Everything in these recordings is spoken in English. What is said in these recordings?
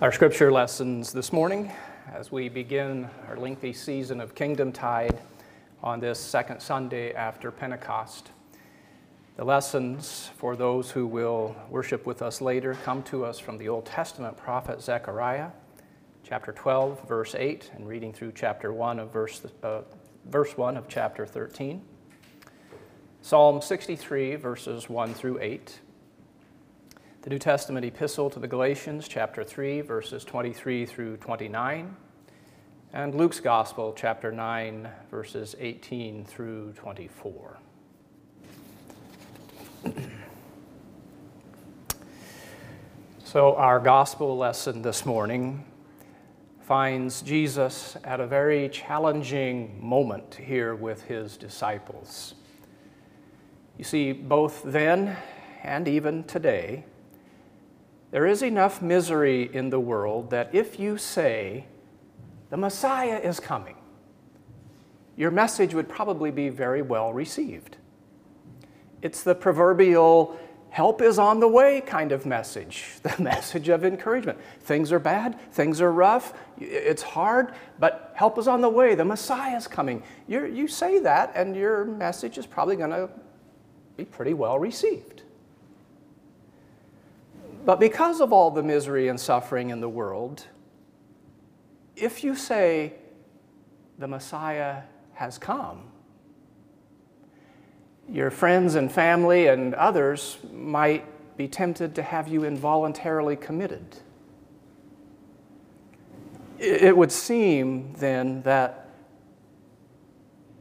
Our scripture lessons this morning as we begin our lengthy season of Kingdom Tide on this second Sunday after Pentecost. The lessons for those who will worship with us later come to us from the Old Testament prophet Zechariah, chapter 12, verse 8, and reading through chapter 1 of verse, uh, verse 1 of chapter 13. Psalm 63, verses 1 through 8 the New Testament epistle to the Galatians, chapter 3, verses 23 through 29, and Luke's Gospel, chapter 9, verses 18 through 24. so, our gospel lesson this morning finds Jesus at a very challenging moment here with his disciples. You see, both then and even today, there is enough misery in the world that if you say, the Messiah is coming, your message would probably be very well received. It's the proverbial help is on the way kind of message, the message of encouragement. Things are bad, things are rough, it's hard, but help is on the way, the Messiah is coming. you you say that, and your message is probably going to be pretty well received. But because of all the misery and suffering in the world, if you say the Messiah has come, your friends and family and others might be tempted to have you involuntarily committed. It would seem then that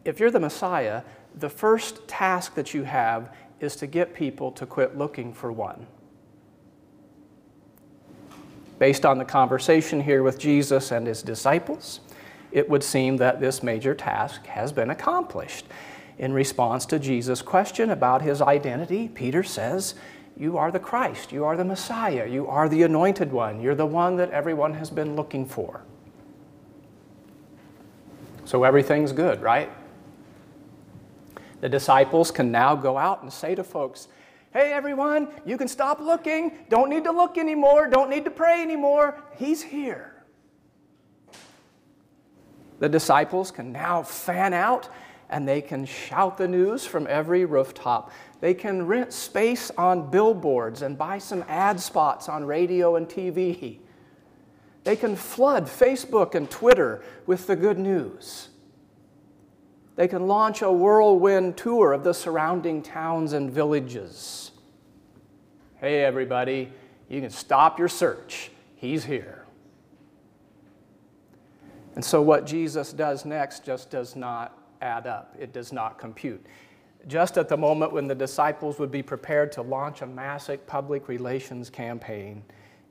if you're the Messiah, the first task that you have is to get people to quit looking for one. Based on the conversation here with Jesus and his disciples, it would seem that this major task has been accomplished. In response to Jesus' question about his identity, Peter says, You are the Christ, you are the Messiah, you are the anointed one, you're the one that everyone has been looking for. So everything's good, right? The disciples can now go out and say to folks, Hey, everyone, you can stop looking. Don't need to look anymore. Don't need to pray anymore. He's here. The disciples can now fan out and they can shout the news from every rooftop. They can rent space on billboards and buy some ad spots on radio and TV. They can flood Facebook and Twitter with the good news. They can launch a whirlwind tour of the surrounding towns and villages. Hey, everybody, you can stop your search. He's here. And so, what Jesus does next just does not add up, it does not compute. Just at the moment when the disciples would be prepared to launch a massive public relations campaign,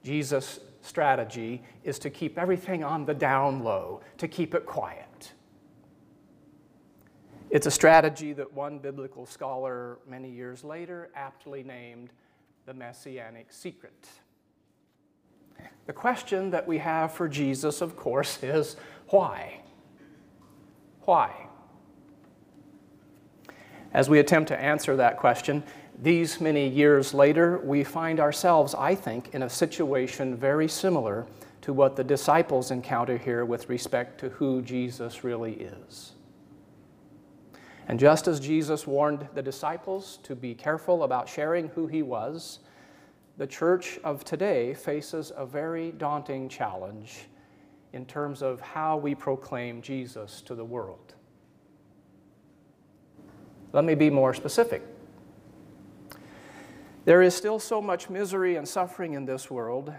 Jesus' strategy is to keep everything on the down low, to keep it quiet. It's a strategy that one biblical scholar many years later aptly named the Messianic secret. The question that we have for Jesus, of course, is why? Why? As we attempt to answer that question, these many years later, we find ourselves, I think, in a situation very similar to what the disciples encounter here with respect to who Jesus really is. And just as Jesus warned the disciples to be careful about sharing who he was, the church of today faces a very daunting challenge in terms of how we proclaim Jesus to the world. Let me be more specific. There is still so much misery and suffering in this world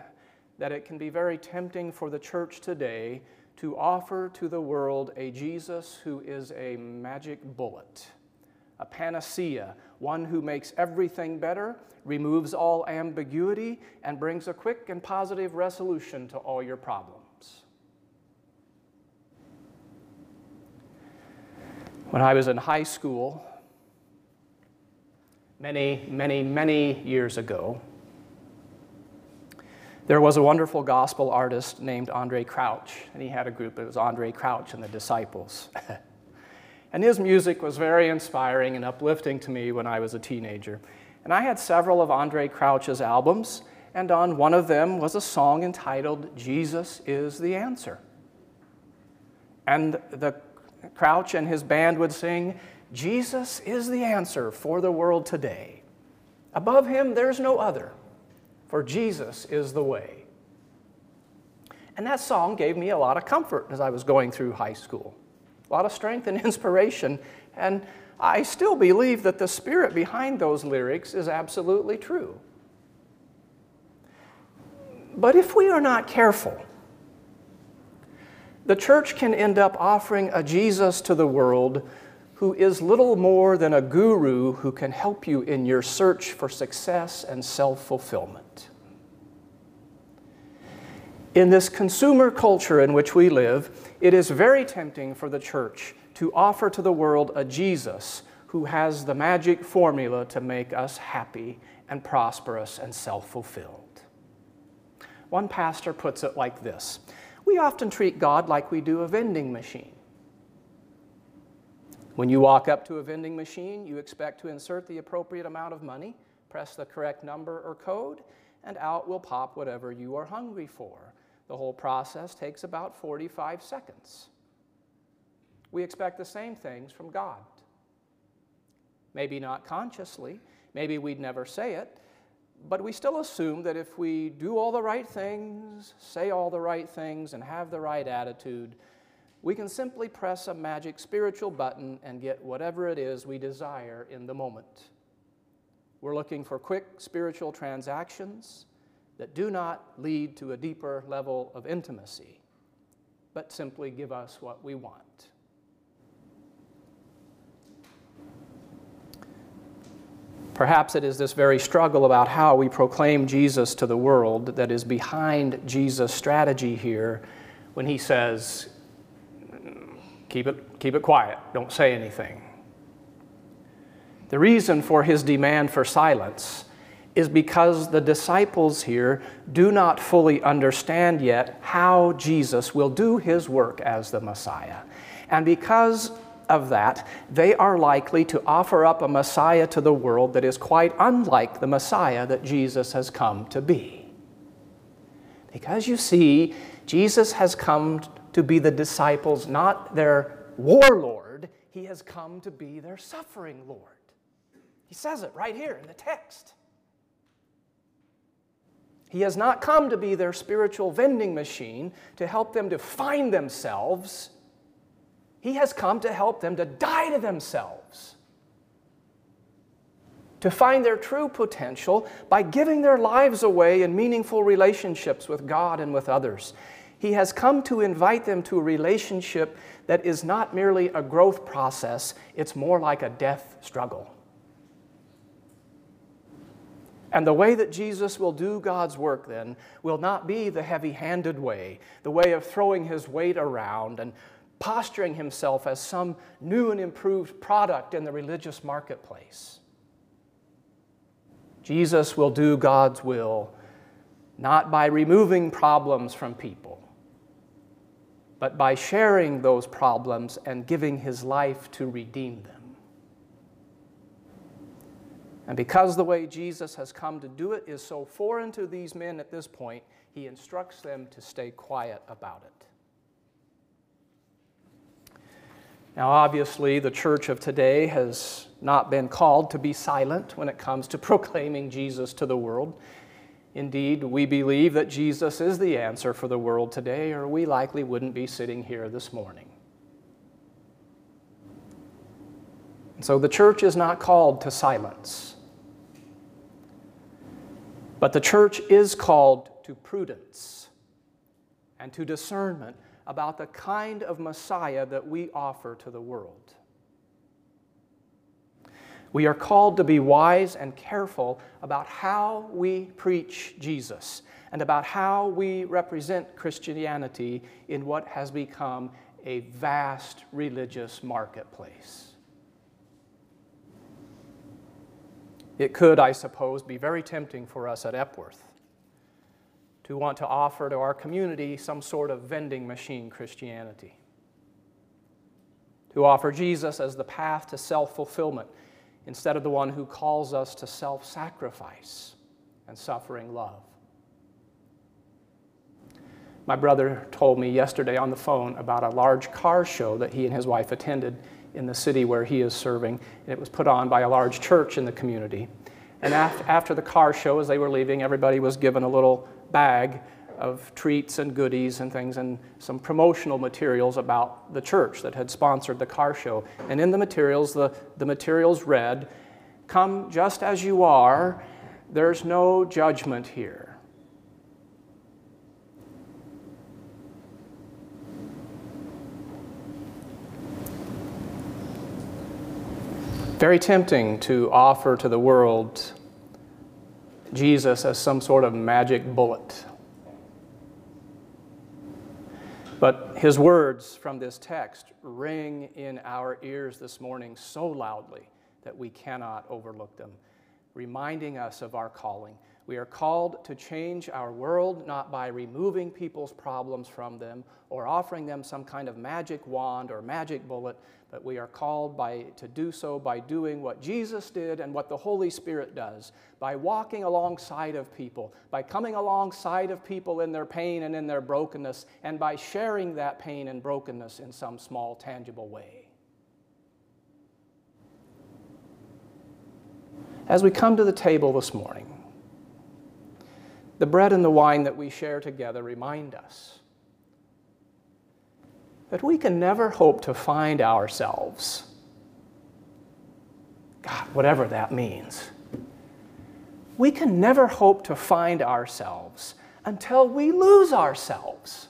that it can be very tempting for the church today to offer to the world a Jesus who is a magic bullet, a panacea, one who makes everything better, removes all ambiguity, and brings a quick and positive resolution to all your problems. When I was in high school, many, many, many years ago, there was a wonderful gospel artist named Andraé Crouch, and he had a group. It was Andraé Crouch and the Disciples. and his music was very inspiring and uplifting to me when I was a teenager. And I had several of Andraé Crouch's albums, and on one of them was a song entitled Jesus is the Answer. And the Crouch and his band would sing, Jesus is the answer for the world today. Above him, there's no other, for Jesus is the way. And that song gave me a lot of comfort as I was going through high school, a lot of strength and inspiration. And I still believe that the spirit behind those lyrics is absolutely true. But if we are not careful, the church can end up offering a Jesus to the world who is little more than a guru who can help you in your search for success and self fulfillment. In this consumer culture in which we live, it is very tempting for the church to offer to the world a Jesus who has the magic formula to make us happy and prosperous and self fulfilled. One pastor puts it like this We often treat God like we do a vending machine. When you walk up to a vending machine, you expect to insert the appropriate amount of money, press the correct number or code, and out will pop whatever you are hungry for. The whole process takes about 45 seconds. We expect the same things from God. Maybe not consciously, maybe we'd never say it, but we still assume that if we do all the right things, say all the right things, and have the right attitude, we can simply press a magic spiritual button and get whatever it is we desire in the moment. We're looking for quick spiritual transactions that do not lead to a deeper level of intimacy, but simply give us what we want. Perhaps it is this very struggle about how we proclaim Jesus to the world that is behind Jesus' strategy here when he says, Keep it, keep it quiet, don't say anything. The reason for his demand for silence is because the disciples here do not fully understand yet how Jesus will do his work as the Messiah. And because of that, they are likely to offer up a Messiah to the world that is quite unlike the Messiah that Jesus has come to be. Because you see, Jesus has come to be the disciples, not their warlord, he has come to be their suffering Lord. He says it right here in the text. He has not come to be their spiritual vending machine to help them to find themselves. He has come to help them to die to themselves, to find their true potential by giving their lives away in meaningful relationships with God and with others. He has come to invite them to a relationship that is not merely a growth process, it's more like a death struggle. And the way that Jesus will do God's work then will not be the heavy handed way, the way of throwing his weight around and posturing himself as some new and improved product in the religious marketplace. Jesus will do God's will not by removing problems from people, but by sharing those problems and giving his life to redeem them. And because the way Jesus has come to do it is so foreign to these men at this point, he instructs them to stay quiet about it. Now, obviously, the church of today has not been called to be silent when it comes to proclaiming Jesus to the world. Indeed, we believe that Jesus is the answer for the world today, or we likely wouldn't be sitting here this morning. So the church is not called to silence. But the church is called to prudence and to discernment about the kind of Messiah that we offer to the world. We are called to be wise and careful about how we preach Jesus and about how we represent Christianity in what has become a vast religious marketplace. It could, I suppose, be very tempting for us at Epworth to want to offer to our community some sort of vending machine Christianity, to offer Jesus as the path to self fulfillment instead of the one who calls us to self sacrifice and suffering love. My brother told me yesterday on the phone about a large car show that he and his wife attended in the city where he is serving. And it was put on by a large church in the community. And after the car show, as they were leaving, everybody was given a little bag of treats and goodies and things and some promotional materials about the church that had sponsored the car show. And in the materials, the, the materials read, Come just as you are, there's no judgment here. Very tempting to offer to the world Jesus as some sort of magic bullet. But his words from this text ring in our ears this morning so loudly that we cannot overlook them, reminding us of our calling. We are called to change our world not by removing people's problems from them or offering them some kind of magic wand or magic bullet, but we are called by, to do so by doing what Jesus did and what the Holy Spirit does, by walking alongside of people, by coming alongside of people in their pain and in their brokenness, and by sharing that pain and brokenness in some small, tangible way. As we come to the table this morning, the bread and the wine that we share together remind us that we can never hope to find ourselves. God, whatever that means. We can never hope to find ourselves until we lose ourselves.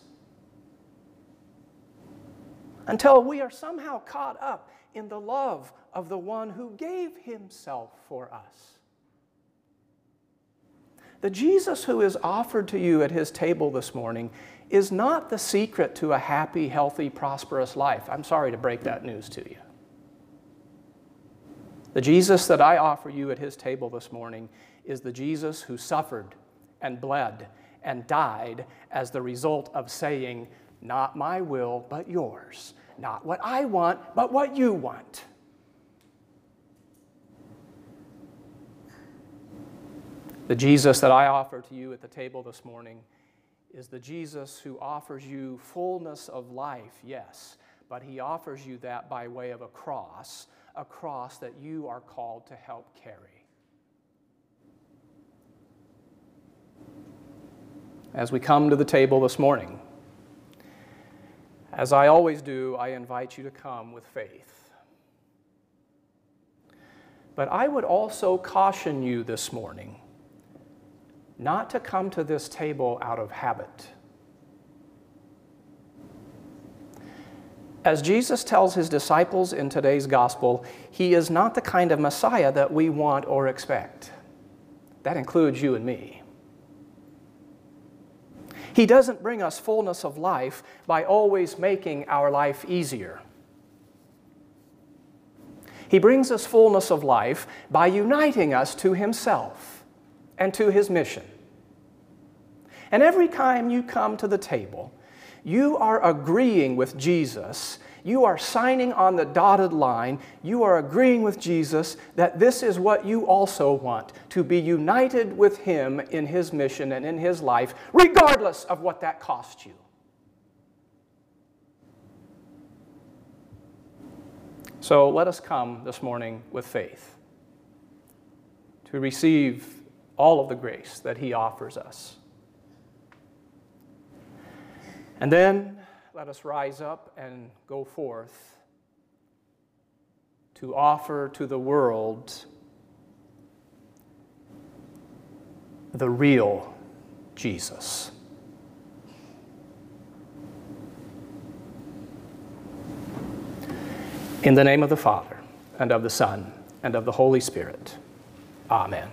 Until we are somehow caught up in the love of the one who gave himself for us. The Jesus who is offered to you at his table this morning is not the secret to a happy, healthy, prosperous life. I'm sorry to break that news to you. The Jesus that I offer you at his table this morning is the Jesus who suffered and bled and died as the result of saying, Not my will, but yours. Not what I want, but what you want. The Jesus that I offer to you at the table this morning is the Jesus who offers you fullness of life, yes, but he offers you that by way of a cross, a cross that you are called to help carry. As we come to the table this morning, as I always do, I invite you to come with faith. But I would also caution you this morning not to come to this table out of habit. As Jesus tells his disciples in today's gospel, he is not the kind of Messiah that we want or expect. That includes you and me. He doesn't bring us fullness of life by always making our life easier. He brings us fullness of life by uniting us to Himself and to his mission. And every time you come to the table, you are agreeing with Jesus. You are signing on the dotted line. You are agreeing with Jesus that this is what you also want to be united with Him in His mission and in His life, regardless of what that costs you. So let us come this morning with faith to receive all of the grace that He offers us. And then let us rise up and go forth to offer to the world the real Jesus. In the name of the Father, and of the Son, and of the Holy Spirit. Amen.